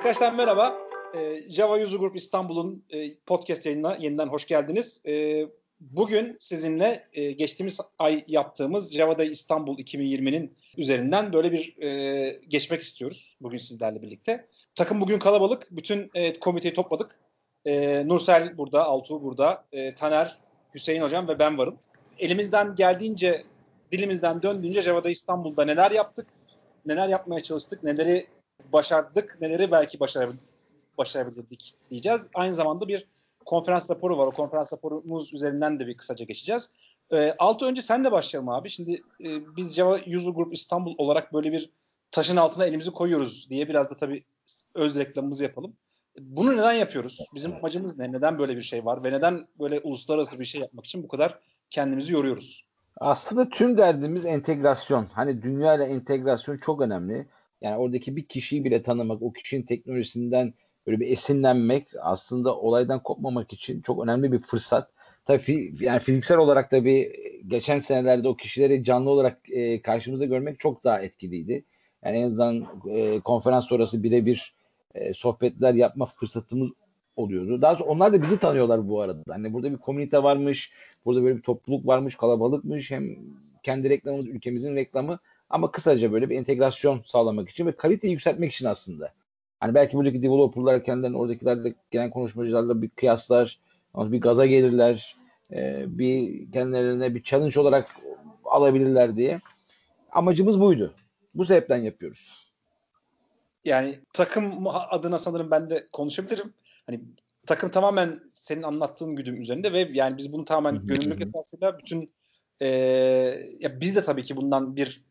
Arkadaşlar merhaba. Ee, Java User Group İstanbul'un e, podcast yayınına yeniden hoş geldiniz. Ee, bugün sizinle e, geçtiğimiz ay yaptığımız Java Day İstanbul 2020'nin üzerinden böyle bir e, geçmek istiyoruz bugün sizlerle birlikte. Takım bugün kalabalık. Bütün komiteyi topladık. Nursel burada, Altuğ burada, Taner, Hüseyin Hocam ve ben varım. Elimizden geldiğince, dilimizden döndüğünce Java Day İstanbul'da neler yaptık, neler yapmaya çalıştık, neleri başardık, neleri belki başarabildik, başarabilirdik diyeceğiz. Aynı zamanda bir konferans raporu var. O konferans raporumuz üzerinden de bir kısaca geçeceğiz. E, Altı önce sen de başlayalım abi. Şimdi e, biz Java User Group İstanbul olarak böyle bir taşın altına elimizi koyuyoruz diye biraz da tabii öz reklamımızı yapalım. Bunu neden yapıyoruz? Bizim amacımız ne? Neden böyle bir şey var? Ve neden böyle uluslararası bir şey yapmak için bu kadar kendimizi yoruyoruz? Aslında tüm derdimiz entegrasyon. Hani dünya ile entegrasyon çok önemli. Yani oradaki bir kişiyi bile tanımak, o kişinin teknolojisinden böyle bir esinlenmek aslında olaydan kopmamak için çok önemli bir fırsat. Tabii yani fiziksel olarak da bir geçen senelerde o kişileri canlı olarak e, karşımızda görmek çok daha etkiliydi. Yani en azından e, konferans sonrası birebir e, sohbetler yapma fırsatımız oluyordu. Daha sonra onlar da bizi tanıyorlar bu arada. Hani burada bir komünite varmış, burada böyle bir topluluk varmış, kalabalıkmış. Hem kendi reklamımız, ülkemizin reklamı ama kısaca böyle bir entegrasyon sağlamak için ve kaliteyi yükseltmek için aslında. Hani belki buradaki developerlar kendilerini oradakilerle gelen konuşmacılarla bir kıyaslar, bir gaza gelirler, e, bir kendilerine bir challenge olarak alabilirler diye. Amacımız buydu. Bu sebepten yapıyoruz. Yani takım adına sanırım ben de konuşabilirim. Hani takım tamamen senin anlattığın güdüm üzerinde ve yani biz bunu tamamen gönüllülük esasıyla bütün e, ya biz de tabii ki bundan bir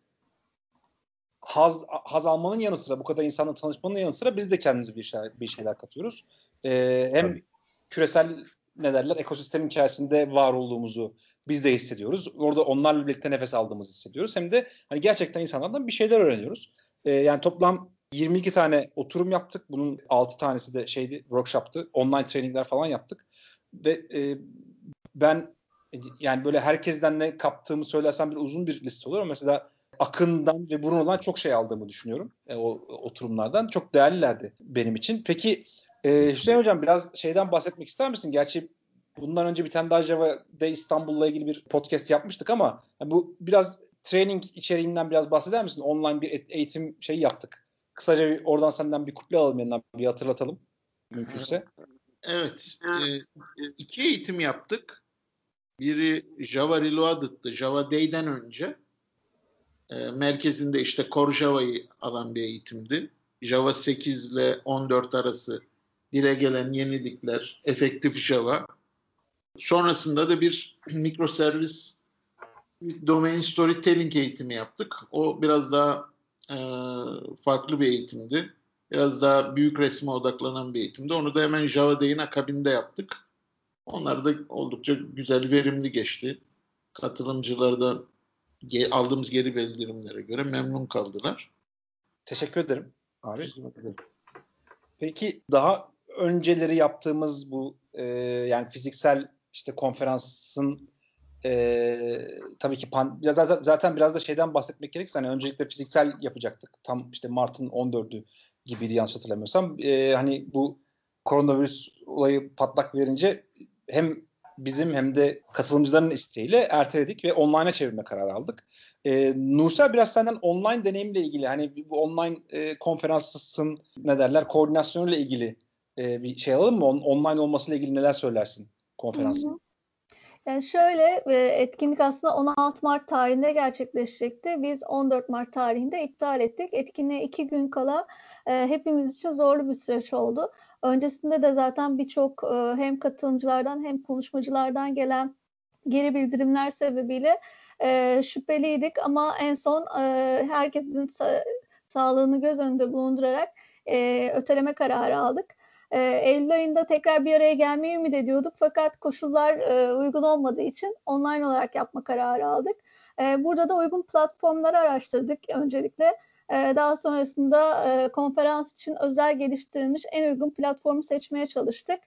haz, haz almanın yanı sıra bu kadar insanla tanışmanın yanı sıra biz de kendimize bir, şey, bir şeyler katıyoruz. Ee, hem Tabii. küresel ne derler ekosistemin içerisinde var olduğumuzu biz de hissediyoruz. Orada onlarla birlikte nefes aldığımızı hissediyoruz. Hem de hani gerçekten insanlardan bir şeyler öğreniyoruz. Ee, yani toplam 22 tane oturum yaptık. Bunun 6 tanesi de şeydi, workshop'tı. Online trainingler falan yaptık. Ve e, ben yani böyle herkesten ne kaptığımı söylersem bir uzun bir liste olur ama mesela Akın'dan ve Bruno'dan çok şey aldığımı düşünüyorum e, o oturumlardan. Çok değerlilerdi benim için. Peki e, Hüseyin Hocam biraz şeyden bahsetmek ister misin? Gerçi bundan önce bir tane daha Java'da İstanbul'la ilgili bir podcast yapmıştık ama yani bu biraz training içeriğinden biraz bahseder misin? Online bir eğitim şeyi yaptık. Kısaca bir, oradan senden bir kuple alalım yanından bir hatırlatalım mümkünse. Evet. E, iki eğitim yaptık. Biri Java Reloaded'dı. Java Day'den önce. E, merkezinde işte Core Java'yı alan bir eğitimdi. Java 8 ile 14 arası dile gelen yenilikler, efektif Java. Sonrasında da bir mikroservis domain storytelling eğitimi yaptık. O biraz daha e, farklı bir eğitimdi. Biraz daha büyük resme odaklanan bir eğitimdi. Onu da hemen Java Day'in akabinde yaptık. Onlar da oldukça güzel, verimli geçti. Katılımcılar da aldığımız geri bildirimlere göre memnun kaldılar. Teşekkür ederim abi. Peki daha önceleri yaptığımız bu e, yani fiziksel işte konferansın e, tabii ki pan, zaten, zaten biraz da şeyden bahsetmek gerekirse hani öncelikle fiziksel yapacaktık. Tam işte Mart'ın 14'ü gibiydi yanlış hatırlamıyorsam. E, hani bu koronavirüs olayı patlak verince hem bizim hem de katılımcıların isteğiyle erteledik ve online'a çevirme kararı aldık. E, Nursel biraz senden online deneyimle ilgili hani bu online e, konferansın ne derler koordinasyonuyla ilgili e, bir şey alalım mı? On, online olmasıyla ilgili neler söylersin konferansın? Hı hı. Yani şöyle e, etkinlik aslında 16 Mart tarihinde gerçekleşecekti. Biz 14 Mart tarihinde iptal ettik. Etkinliğe iki gün kala e, hepimiz için zorlu bir süreç oldu. Öncesinde de zaten birçok e, hem katılımcılardan hem konuşmacılardan gelen geri bildirimler sebebiyle şüpheliydik ama en son herkesin sa- sağlığını göz önünde bulundurarak öteleme kararı aldık. E, Eylül ayında tekrar bir araya gelmeyi ümit ediyorduk fakat koşullar e, uygun olmadığı için online olarak yapma kararı aldık. E, burada da uygun platformları araştırdık öncelikle. E, daha sonrasında e, konferans için özel geliştirilmiş en uygun platformu seçmeye çalıştık.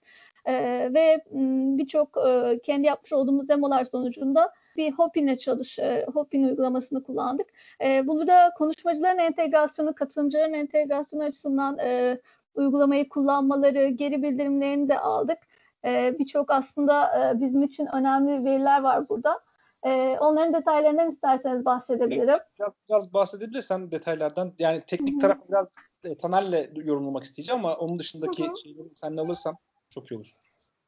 E, ve birçok e, kendi yapmış olduğumuz demolar sonucunda bir Hopin'le çalış, e, Hopin uygulamasını kullandık. E, burada konuşmacıların entegrasyonu, katılımcıların entegrasyonu açısından uygulamayı kullanmaları, geri bildirimlerini de aldık. Birçok aslında bizim için önemli veriler var burada. E, onların detaylarından isterseniz bahsedebilirim. Biraz, biraz bahsedebilirsen detaylardan. Yani teknik tarafı biraz e, Taner'le yorumlamak isteyeceğim ama onun dışındaki Hı-hı. şeyleri seninle alırsam çok iyi olur.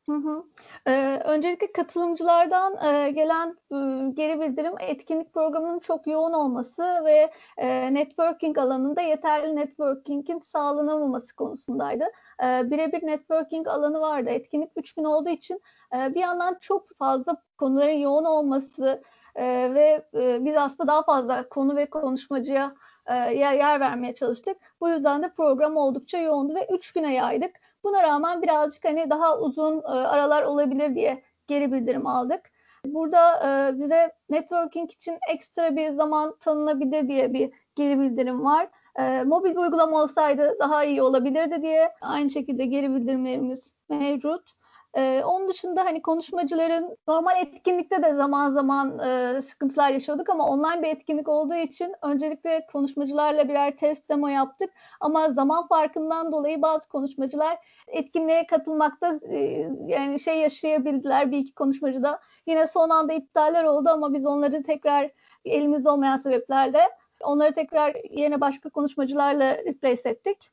Hı hı. Ee, öncelikle katılımcılardan e, gelen e, geri bildirim etkinlik programının çok yoğun olması ve e, networking alanında yeterli networking'in sağlanamaması konusundaydı. E, birebir networking alanı vardı. Etkinlik 3 gün olduğu için e, bir yandan çok fazla konuların yoğun olması e, ve e, biz aslında daha fazla konu ve konuşmacıya e, yer vermeye çalıştık. Bu yüzden de program oldukça yoğundu ve 3 güne yaydık. Buna rağmen birazcık hani daha uzun e, aralar olabilir diye geri bildirim aldık. Burada e, bize networking için ekstra bir zaman tanınabilir diye bir geri bildirim var. E, mobil bir uygulama olsaydı daha iyi olabilirdi diye aynı şekilde geri bildirimlerimiz mevcut. Ee, onun dışında hani konuşmacıların normal etkinlikte de zaman zaman e, sıkıntılar yaşıyorduk ama online bir etkinlik olduğu için öncelikle konuşmacılarla birer test demo yaptık. Ama zaman farkından dolayı bazı konuşmacılar etkinliğe katılmakta e, yani şey yaşayabildiler bir iki konuşmacı da. Yine son anda iptaller oldu ama biz onları tekrar elimizde olmayan sebeplerle onları tekrar yine başka konuşmacılarla replace ettik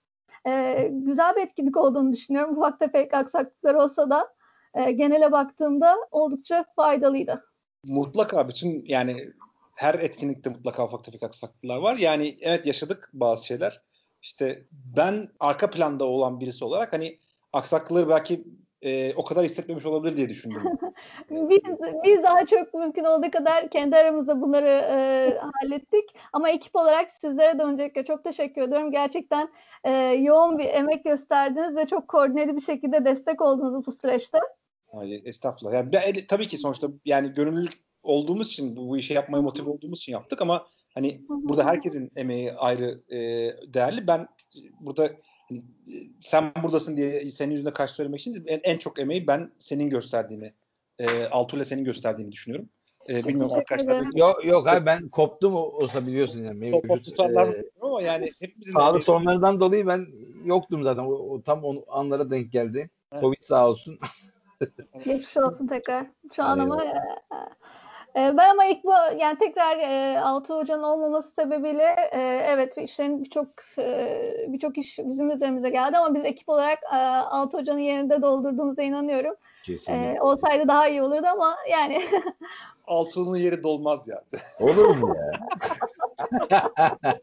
e, güzel bir etkinlik olduğunu düşünüyorum. Ufak tefek aksaklıklar olsa da e, genele baktığımda oldukça faydalıydı. Mutlaka bütün yani her etkinlikte mutlaka ufak tefek aksaklıklar var. Yani evet yaşadık bazı şeyler. İşte ben arka planda olan birisi olarak hani aksaklıkları belki e, o kadar hissetmemiş olabilir diye düşündüm. biz, biz daha çok mümkün olduğu kadar kendi aramızda bunları e, hallettik. Ama ekip olarak sizlere de öncelikle çok teşekkür ediyorum. Gerçekten e, yoğun bir emek gösterdiniz ve çok koordineli bir şekilde destek oldunuz bu süreçte. Hayır, estağfurullah. Yani, ben, tabii ki sonuçta yani gönüllülük olduğumuz için bu, bu işi yapmaya motive olduğumuz için yaptık ama hani burada herkesin emeği ayrı e, değerli. Ben burada sen buradasın diye senin yüzüne karşı söylemek için en, en çok emeği ben senin gösterdiğini, e, Altuğ'la senin gösterdiğini düşünüyorum. E, bilmiyorum arkadaşlar. Yok yok abi ben koptum olsa biliyorsun yani. Mevcut, tutarlar e, ama yani hepimizin sağlık sorunlarından dolayı ben yoktum zaten. O, o tam onu anlara denk geldi. Evet. Covid sağ olsun. Geçmiş olsun tekrar. Şu an ama e, ben ama ilk bu yani tekrar e, Altı Hoca'nın olmaması sebebiyle e, evet işlerin birçok e, birçok iş bizim üzerimize geldi ama biz ekip olarak e, Altı Hoca'nın yerinde doldurduğumuza inanıyorum. Kesinlikle. E, olsaydı daha iyi olurdu ama yani Altuğ'un yeri dolmaz yani. Olur mu ya?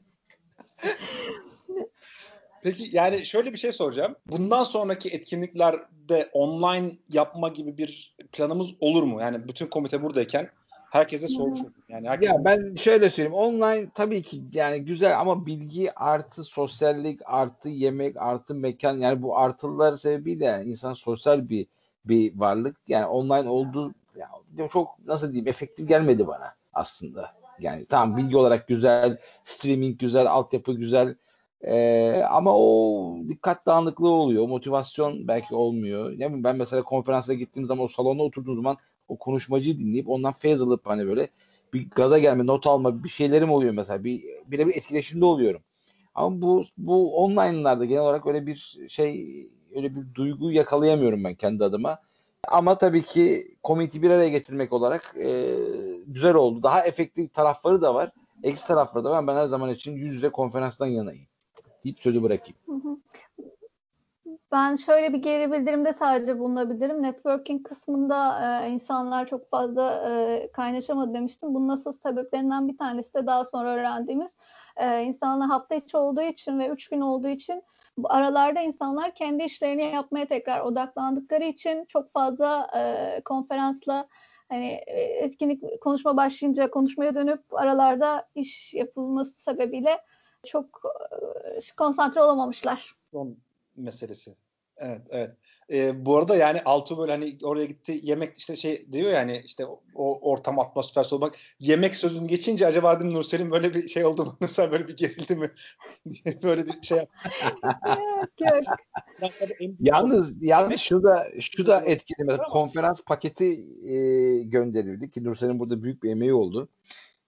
Peki yani şöyle bir şey soracağım. Bundan sonraki etkinliklerde online yapma gibi bir planımız olur mu? Yani bütün komite buradayken herkese sormuş oldum. Yani herkes... Ya ben şöyle söyleyeyim. Online tabii ki yani güzel ama bilgi artı sosyallik artı yemek artı mekan yani bu artılar sebebiyle insan sosyal bir bir varlık. Yani online olduğu yani çok nasıl diyeyim efektif gelmedi bana aslında. Yani tamam bilgi olarak güzel, streaming güzel, altyapı güzel. Ee, ama o dikkat dağınıklığı oluyor. Motivasyon belki olmuyor. Yani ben mesela konferansa gittiğim zaman o salonda oturduğum zaman o konuşmacıyı dinleyip ondan feyz alıp hani böyle bir gaza gelme, not alma bir şeylerim oluyor mesela. Bir birebir etkileşimde oluyorum. Ama bu bu online'larda genel olarak öyle bir şey öyle bir duygu yakalayamıyorum ben kendi adıma. Ama tabii ki komiti bir araya getirmek olarak e, güzel oldu. Daha efektif tarafları da var. Eksi tarafları da var. Ben her zaman için yüz yüze konferanstan yanayım. Deyip sözü bırakayım. Hı hı. Ben şöyle bir geri bildirimde sadece bulunabilirim. Networking kısmında e, insanlar çok fazla e, kaynaşamadı demiştim. Bunun nasıl sebeplerinden bir tanesi de daha sonra öğrendiğimiz e, insanlar hafta içi olduğu için ve üç gün olduğu için aralarda insanlar kendi işlerini yapmaya tekrar odaklandıkları için çok fazla e, konferansla hani e, etkinlik konuşma başlayınca konuşmaya dönüp aralarda iş yapılması sebebiyle çok e, konsantre olamamışlar. Meselesi. Evet, evet. Ee, bu arada yani Altu böyle hani oraya gitti yemek işte şey diyor yani işte o ortam atmosfer soğumak. Yemek sözünü geçince acaba dedim Nursel'in böyle bir şey oldu mu? Nursel böyle bir gerildi mi? böyle bir şey yaptı. yalnız yalnız şu da şu da etkili mesela konferans paketi e, gönderildi ki Nursel'in burada büyük bir emeği oldu.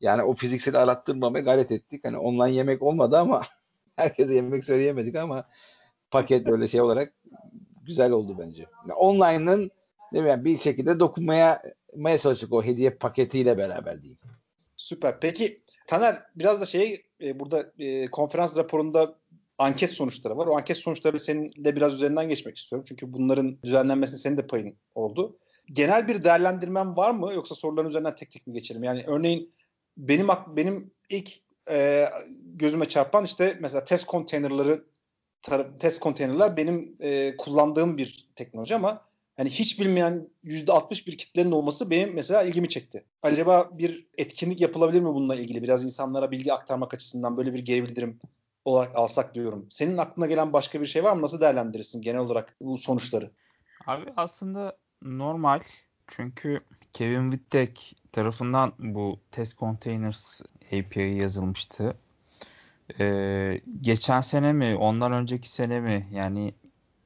Yani o fiziksel arattırmamaya gayret ettik. Hani online yemek olmadı ama herkese yemek söyleyemedik ama paket böyle şey olarak güzel oldu bence. Yani online'ın mi? Yani bir şekilde dokunmaya maya çalıştık o hediye paketiyle beraber diyeyim. Süper. Peki Taner biraz da şey e, burada e, konferans raporunda anket sonuçları var. O anket sonuçları seninle biraz üzerinden geçmek istiyorum. Çünkü bunların düzenlenmesinde senin de payın oldu. Genel bir değerlendirmen var mı yoksa soruların üzerinden tek tek mi geçelim? Yani örneğin benim benim ilk e, gözüme çarpan işte mesela test konteynerları test konteynerler benim e, kullandığım bir teknoloji ama hani hiç bilmeyen %60 bir kitlenin olması benim mesela ilgimi çekti. Acaba bir etkinlik yapılabilir mi bununla ilgili? Biraz insanlara bilgi aktarmak açısından böyle bir geri bildirim olarak alsak diyorum. Senin aklına gelen başka bir şey var mı? Nasıl değerlendirirsin genel olarak bu sonuçları? Abi aslında normal. Çünkü Kevin Wittek tarafından bu Test Containers API yazılmıştı. Ee, geçen sene mi, ondan önceki sene mi? Yani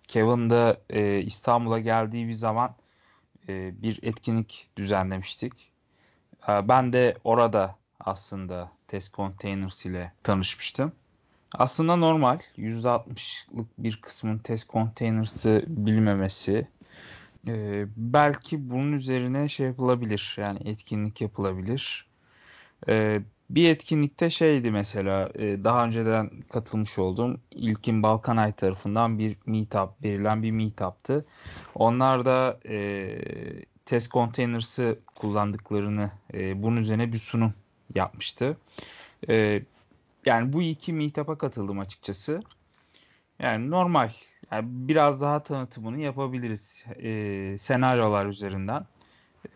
Kevin de e, İstanbul'a geldiği bir zaman e, bir etkinlik düzenlemiştik. E, ben de orada aslında Test Containers ile tanışmıştım. Aslında normal. %60'lık bir kısmın Test Containers'ı bilmemesi. E, belki bunun üzerine şey yapılabilir. Yani etkinlik yapılabilir. E, bir etkinlikte şeydi mesela e, daha önceden katılmış olduğum İlkin Balkanay tarafından bir meetup verilen bir meetup'tı. Onlar da e, test containers'ı kullandıklarını e, bunun üzerine bir sunum yapmıştı. E, yani bu iki meetup'a katıldım açıkçası. Yani normal. Yani biraz daha tanıtımını yapabiliriz. E, senaryolar üzerinden.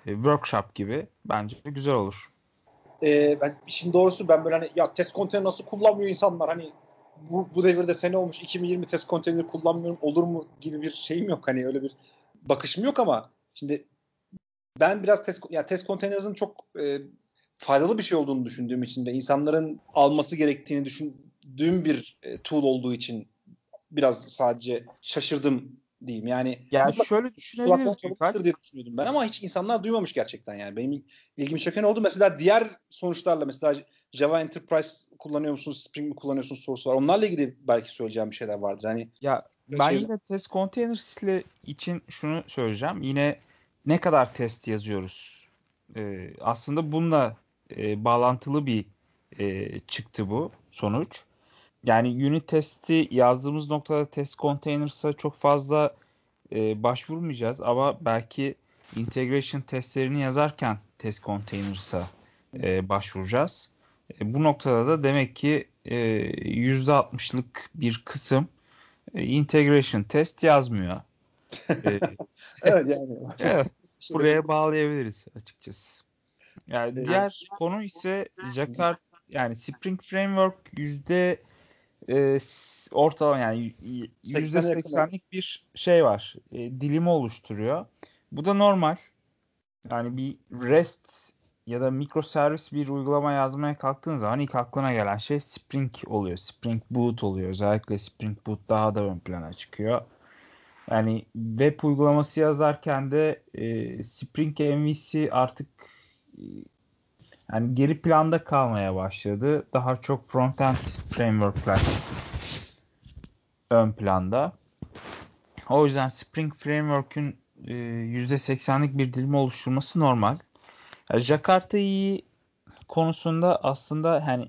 E, workshop gibi. Bence güzel olur e, ben işin doğrusu ben böyle hani ya test konteyner nasıl kullanmıyor insanlar? Hani bu, bu devirde sene olmuş 2020 test konteyner kullanmıyorum olur mu gibi bir şeyim yok. Hani öyle bir bakışım yok ama şimdi ben biraz test ya test konteynerin çok e, faydalı bir şey olduğunu düşündüğüm için de insanların alması gerektiğini düşündüğüm bir e, tool olduğu için biraz sadece şaşırdım diyeyim. Yani yani şöyle düşünebiliriz diye düşünüyordum ben ama hiç insanlar duymamış gerçekten yani. Benim ilgimi çeken oldu. Mesela diğer sonuçlarla mesela Java Enterprise kullanıyor musunuz, Spring mi kullanıyorsunuz sorusu var. Onlarla ilgili belki söyleyeceğim bir şeyler vardır. Hani ya ben şey... yine test containers ile için şunu söyleyeceğim. Yine ne kadar test yazıyoruz? Ee, aslında bununla e, bağlantılı bir e, çıktı bu sonuç. Yani unit testi yazdığımız noktada test containers'a çok fazla e, başvurmayacağız ama belki integration testlerini yazarken test containers'a e, başvuracağız. E, bu noktada da demek ki e, %60'lık bir kısım e, integration test yazmıyor. e, evet yani. evet, buraya bağlayabiliriz açıkçası. Yani evet. diğer konu ise Jacquard yani Spring Framework yüzde e, ortalama yani %80'lik bir şey var. E, dilimi oluşturuyor. Bu da normal. Yani bir REST ya da mikroservis bir uygulama yazmaya kalktığın zaman ilk aklına gelen şey Spring oluyor. Spring Boot oluyor. Özellikle Spring Boot daha da ön plana çıkıyor. Yani web uygulaması yazarken de e, Spring MVC artık yani geri planda kalmaya başladı. Daha çok frontend frameworkler ön planda. O yüzden Spring Framework'ün e, %80'lik bir dilimi oluşturması normal. Yani Jakarta'yı konusunda aslında hani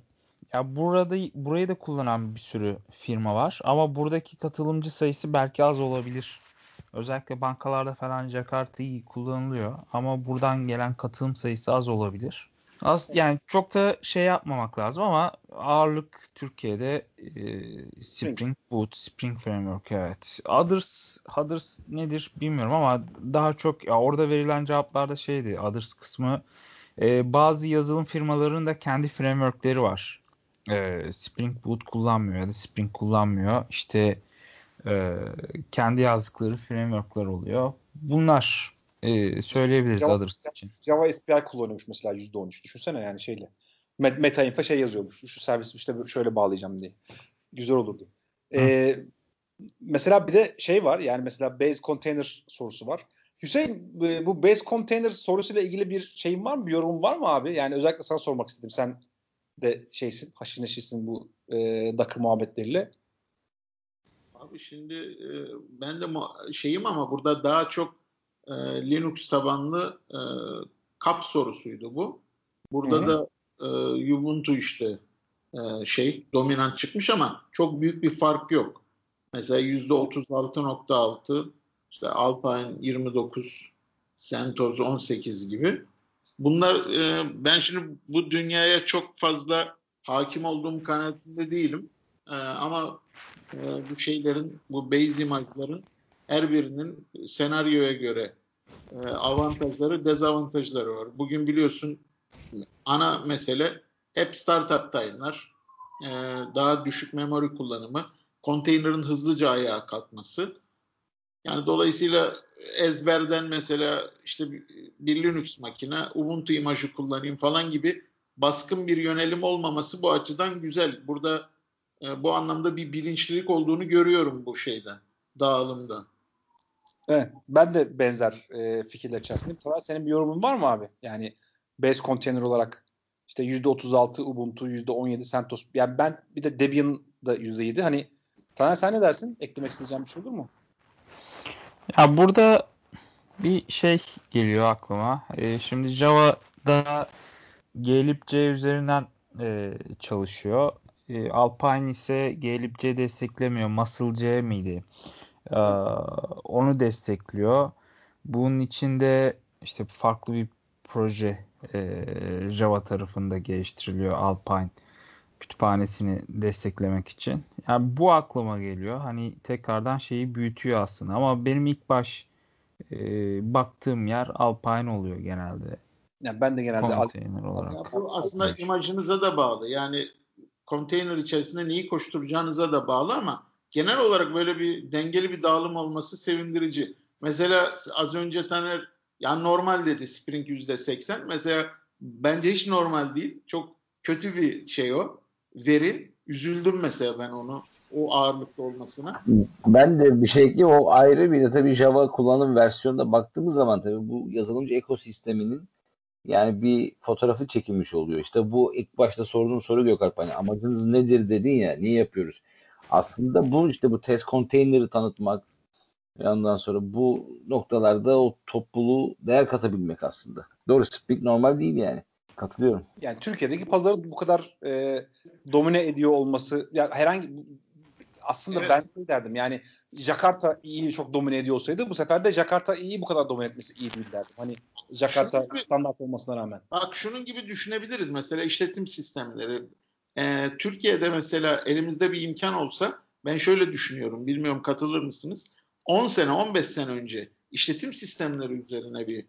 ya burada burayı da kullanan bir sürü firma var ama buradaki katılımcı sayısı belki az olabilir. Özellikle bankalarda falan Jakarta'yı kullanılıyor ama buradan gelen katılım sayısı az olabilir. Az yani çok da şey yapmamak lazım ama ağırlık Türkiye'de e, Spring Boot, Spring Framework evet. Others, Others nedir bilmiyorum ama daha çok ya orada verilen cevaplarda şeydi. Others kısmı e, bazı yazılım firmalarının da kendi frameworkleri var. E, Spring Boot kullanmıyor ya da Spring kullanmıyor. İşte e, kendi yazdıkları frameworklar oluyor. Bunlar e, söyleyebiliriz Java, Others için. Java SPI kullanıyormuş mesela %13. Düşünsene yani şeyle. Meta info şey yazıyormuş. Şu servis işte şöyle bağlayacağım diye. Güzel olurdu. Ee, mesela bir de şey var yani mesela base container sorusu var. Hüseyin bu base container sorusuyla ilgili bir şeyin var mı? Bir yorum var mı abi? Yani özellikle sana sormak istedim. Sen de şeysin, haşır neşirsin bu e, Docker muhabbetleriyle. Abi şimdi e, ben de şeyim ama burada daha çok e, Linux tabanlı e, kap sorusuydu bu. Burada Hı-hı. da e, Ubuntu işte e, şey dominant çıkmış ama çok büyük bir fark yok. Mesela %36.6 işte Alpine 29 CentOS 18 gibi. Bunlar e, ben şimdi bu dünyaya çok fazla hakim olduğum kanaatinde değilim. E, ama e, bu şeylerin, bu base imajların her birinin senaryoya göre e, avantajları, dezavantajları var. Bugün biliyorsun ana mesele hep startup time'lar, e, daha düşük memori kullanımı, konteynerin hızlıca ayağa kalkması. Yani dolayısıyla ezberden mesela işte bir Linux makine, Ubuntu imajı kullanayım falan gibi baskın bir yönelim olmaması bu açıdan güzel. Burada e, bu anlamda bir bilinçlilik olduğunu görüyorum bu şeyden, dağılımda. Evet, ben de benzer e, fikirler içerisindeyim. Sonra senin bir yorumun var mı abi? Yani base container olarak işte %36 Ubuntu, %17 CentOS. Yani ben bir de Debian da %7. Hani Taner sen ne dersin? Eklemek isteyeceğim bir şey olur mu? Ya burada bir şey geliyor aklıma. E, şimdi Java'da glibc üzerinden e, çalışıyor. E, Alpine ise glibc desteklemiyor. Muscle miydi? E, onu destekliyor. Bunun içinde işte farklı bir proje e, Java tarafında geliştiriliyor Alpine kütüphanesini desteklemek için. Yani bu aklıma geliyor. Hani tekrardan şeyi büyütüyor aslında. Ama benim ilk baş e, baktığım yer Alpine oluyor genelde. Yani ben de genelde konteyner olarak. Ya bu aslında imajınıza da bağlı. Yani konteyner içerisinde neyi koşturacağınıza da bağlı ama genel olarak böyle bir dengeli bir dağılım olması sevindirici. Mesela az önce Taner yani normal dedi Spring %80. Mesela bence hiç normal değil. Çok kötü bir şey o veri. Üzüldüm mesela ben onu o ağırlıkta olmasına. Ben de bir şey ekleyeyim. O ayrı bir de tabii Java kullanım versiyonunda baktığımız zaman tabii bu yazılımcı ekosisteminin yani bir fotoğrafı çekilmiş oluyor. İşte bu ilk başta sorduğun soru Gökalp hani amacınız nedir dedin ya niye yapıyoruz? Aslında bu işte bu test konteyneri tanıtmak ondan sonra bu noktalarda o topluluğu değer katabilmek aslında. Doğru speak normal değil yani. Katılıyorum. Yani Türkiye'deki pazarı bu kadar e, domine ediyor olması ya herhangi aslında evet. ben şey derdim yani Jakarta iyi çok domine ediyor olsaydı bu sefer de Jakarta iyi bu kadar domine etmesi iyi değil derdim. Hani Jakarta gibi, standart olmasına rağmen. Bak şunun gibi düşünebiliriz mesela işletim sistemleri. Ee, Türkiye'de mesela elimizde bir imkan olsa ben şöyle düşünüyorum bilmiyorum katılır mısınız? 10 sene 15 sene önce işletim sistemleri üzerine bir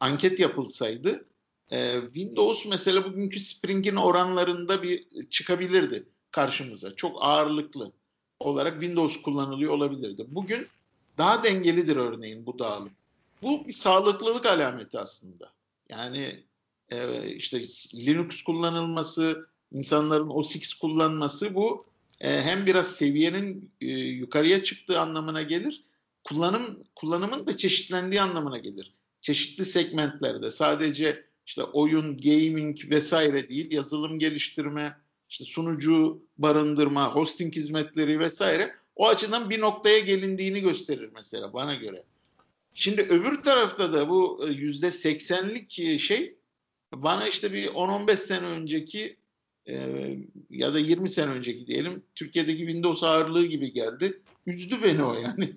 anket yapılsaydı e, Windows mesela bugünkü Spring'in oranlarında bir çıkabilirdi karşımıza. Çok ağırlıklı olarak Windows kullanılıyor olabilirdi. Bugün daha dengelidir örneğin bu dağılım. Bu bir sağlıklılık alameti aslında. Yani e, işte Linux kullanılması, insanların OS kullanması bu e, hem biraz seviyenin e, yukarıya çıktığı anlamına gelir. Kullanım kullanımın da çeşitlendiği anlamına gelir. Çeşitli segmentlerde sadece işte oyun, gaming vesaire değil, yazılım geliştirme, işte sunucu barındırma, hosting hizmetleri vesaire o açıdan bir noktaya gelindiğini gösterir mesela bana göre. Şimdi öbür tarafta da bu e, yüzde seksenlik e, şey bana işte bir 10-15 sene önceki e, ya da 20 sene önceki diyelim Türkiye'deki Windows ağırlığı gibi geldi. Üzdü beni o yani.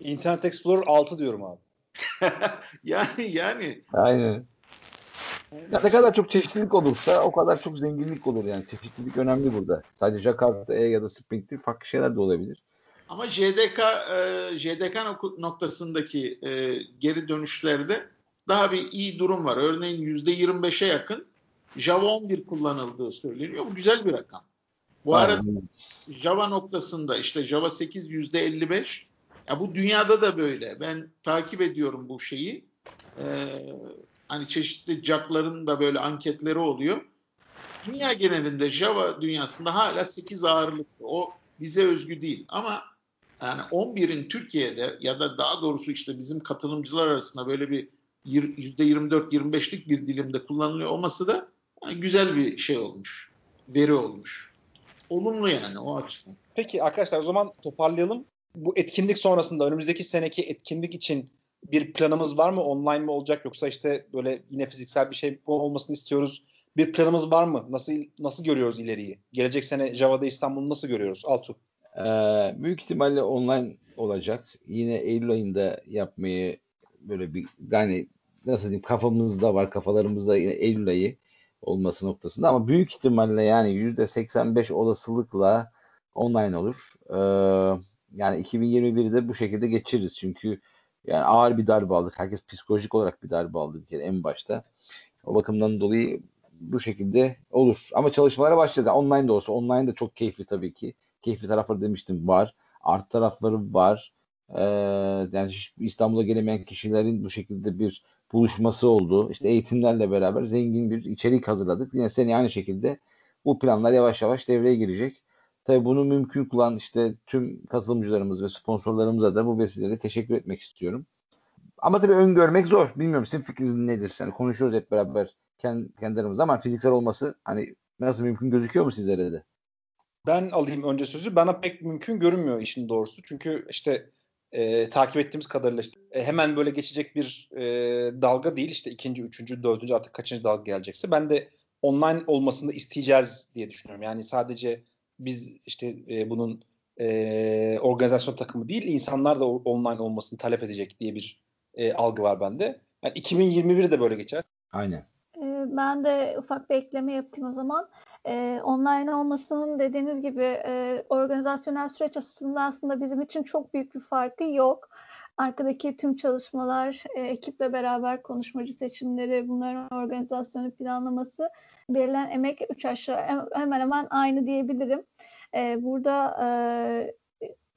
Internet Explorer 6 diyorum abi. yani yani. Aynen. Ya ne kadar çok çeşitlilik olursa o kadar çok zenginlik olur yani. Çeşitlilik önemli burada. Sadece Jakarta E ya da Spring değil farklı şeyler de olabilir. Ama JDK e, JDK noktasındaki e, geri dönüşlerde daha bir iyi durum var. Örneğin %25'e yakın Java 11 kullanıldığı söyleniyor. Bu güzel bir rakam. Bu Aynen. arada Java noktasında işte Java 8 %55. Ya bu dünyada da böyle. Ben takip ediyorum bu şeyi. Ee, hani çeşitli jackların da böyle anketleri oluyor. Dünya genelinde Java dünyasında hala 8 ağırlıklı. O bize özgü değil. Ama yani 11'in Türkiye'de ya da daha doğrusu işte bizim katılımcılar arasında böyle bir %24-25'lik bir dilimde kullanılıyor olması da yani güzel bir şey olmuş. Veri olmuş. olumlu yani o açıdan. Peki arkadaşlar o zaman toparlayalım. Bu etkinlik sonrasında önümüzdeki seneki etkinlik için bir planımız var mı? Online mi olacak yoksa işte böyle yine fiziksel bir şey olmasını istiyoruz. Bir planımız var mı? Nasıl nasıl görüyoruz ileriyi? Gelecek sene Java'da İstanbul'u nasıl görüyoruz? Altu. Ee, büyük ihtimalle online olacak. Yine Eylül ayında yapmayı böyle bir yani nasıl diyeyim kafamızda var kafalarımızda yine Eylül ayı olması noktasında ama büyük ihtimalle yani %85 olasılıkla online olur. Ee, yani 2021'de bu şekilde geçiririz çünkü yani ağır bir darbe aldık. Herkes psikolojik olarak bir darbe aldı bir kere en başta. O bakımdan dolayı bu şekilde olur. Ama çalışmalara başlayacağız. Yani online de olsa. Online de çok keyifli tabii ki. Keyifli tarafları demiştim var. Art tarafları var. Ee, yani İstanbul'a gelemeyen kişilerin bu şekilde bir buluşması oldu. İşte eğitimlerle beraber zengin bir içerik hazırladık. Yine seni aynı şekilde bu planlar yavaş yavaş devreye girecek. Tabii bunu mümkün kılan işte tüm katılımcılarımız ve sponsorlarımıza da bu vesileyle teşekkür etmek istiyorum. Ama tabii öngörmek zor. Bilmiyorum sizin fikriniz nedir? Yani konuşuyoruz hep beraber kendi, ama fiziksel olması hani nasıl mümkün gözüküyor mu sizlere de? Ben alayım önce sözü. Bana pek mümkün görünmüyor işin doğrusu. Çünkü işte e, takip ettiğimiz kadarıyla işte, e, hemen böyle geçecek bir e, dalga değil. İşte ikinci, üçüncü, dördüncü artık kaçıncı dalga gelecekse. Ben de online olmasını isteyeceğiz diye düşünüyorum. Yani sadece biz işte e, bunun e, organizasyon takımı değil insanlar da online olmasını talep edecek diye bir e, algı var bende. Yani 2021 de böyle geçer. Aynen. Ee, ben de ufak bir ekleme yapayım o zaman. Ee, online olmasının dediğiniz gibi e, organizasyonel süreç açısından aslında bizim için çok büyük bir farkı yok. Arkadaki tüm çalışmalar, e, ekiple beraber konuşmacı seçimleri, bunların organizasyonu planlaması, verilen emek üç aşağı hemen hemen aynı diyebilirim. E, burada e,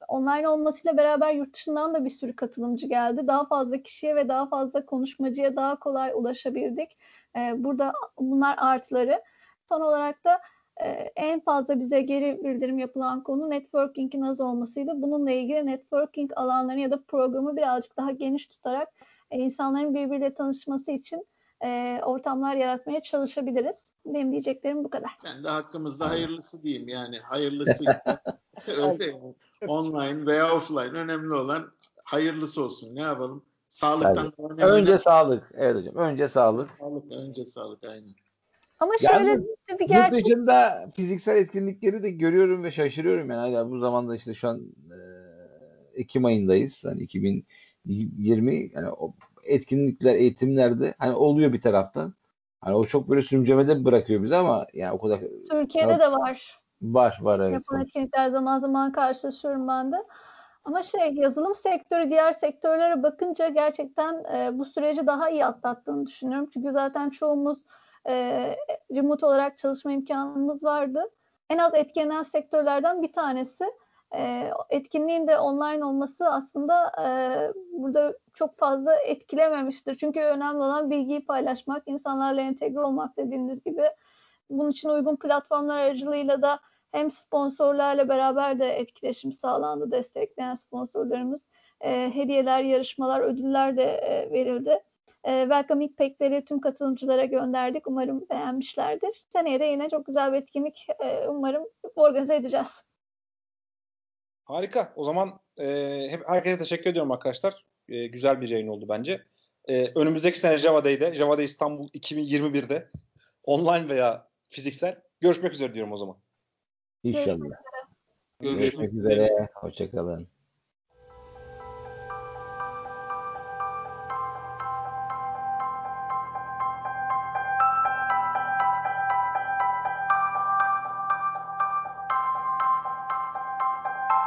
online olmasıyla beraber yurt dışından da bir sürü katılımcı geldi. Daha fazla kişiye ve daha fazla konuşmacıya daha kolay ulaşabildik. Ee, burada bunlar artıları. Son olarak da e, en fazla bize geri bildirim yapılan konu networking'in az olmasıydı. Bununla ilgili networking alanlarını ya da programı birazcık daha geniş tutarak e, insanların birbiriyle tanışması için e, ortamlar yaratmaya çalışabiliriz. Benim diyeceklerim bu kadar. Ben de hakkımızda hayırlısı diyeyim yani hayırlısı öyle yani. online veya offline önemli olan hayırlısı olsun. Ne yapalım? Sağlıktan evet. önemli. Önce sağlık. Evet hocam. Önce sağlık. Sağlık önce sağlık aynen. Ama şöyle yani, bir gerçek. Yurt dışında fiziksel etkinlikleri de görüyorum ve şaşırıyorum yani. Hala bu zamanda işte şu an e, Ekim ayındayız. Hani 2020 yani o etkinlikler, eğitimlerde hani oluyor bir taraftan. Hani o çok böyle sürümcemede bırakıyor bizi ama yani o kadar Türkiye'de ya, de var. Var, var evet. Yapan etkinlikler zaman zaman karşılaşıyorum ben de. Ama şey yazılım sektörü diğer sektörlere bakınca gerçekten e, bu süreci daha iyi atlattığını düşünüyorum. Çünkü zaten çoğumuz e, remote olarak çalışma imkanımız vardı. En az etkilenen sektörlerden bir tanesi. E, etkinliğin de online olması aslında e, burada çok fazla etkilememiştir. Çünkü önemli olan bilgiyi paylaşmak, insanlarla entegre olmak dediğiniz gibi. Bunun için uygun platformlar aracılığıyla da hem sponsorlarla beraber de etkileşim sağlandı, destekleyen sponsorlarımız. E, hediyeler, yarışmalar, ödüller de e, verildi. E, welcoming pack'leri tüm katılımcılara gönderdik. Umarım beğenmişlerdir. Seneye de yine çok güzel bir etkinlik e, umarım organize edeceğiz. Harika. O zaman e, hep herkese teşekkür ediyorum arkadaşlar. E, güzel bir yayın oldu bence. E, önümüzdeki sene Java Day'de, Java Day İstanbul 2021'de online veya fiziksel görüşmek üzere diyorum o zaman. İnşallah. Görüşmek, Görüşmek üzere. Hoşçakalın.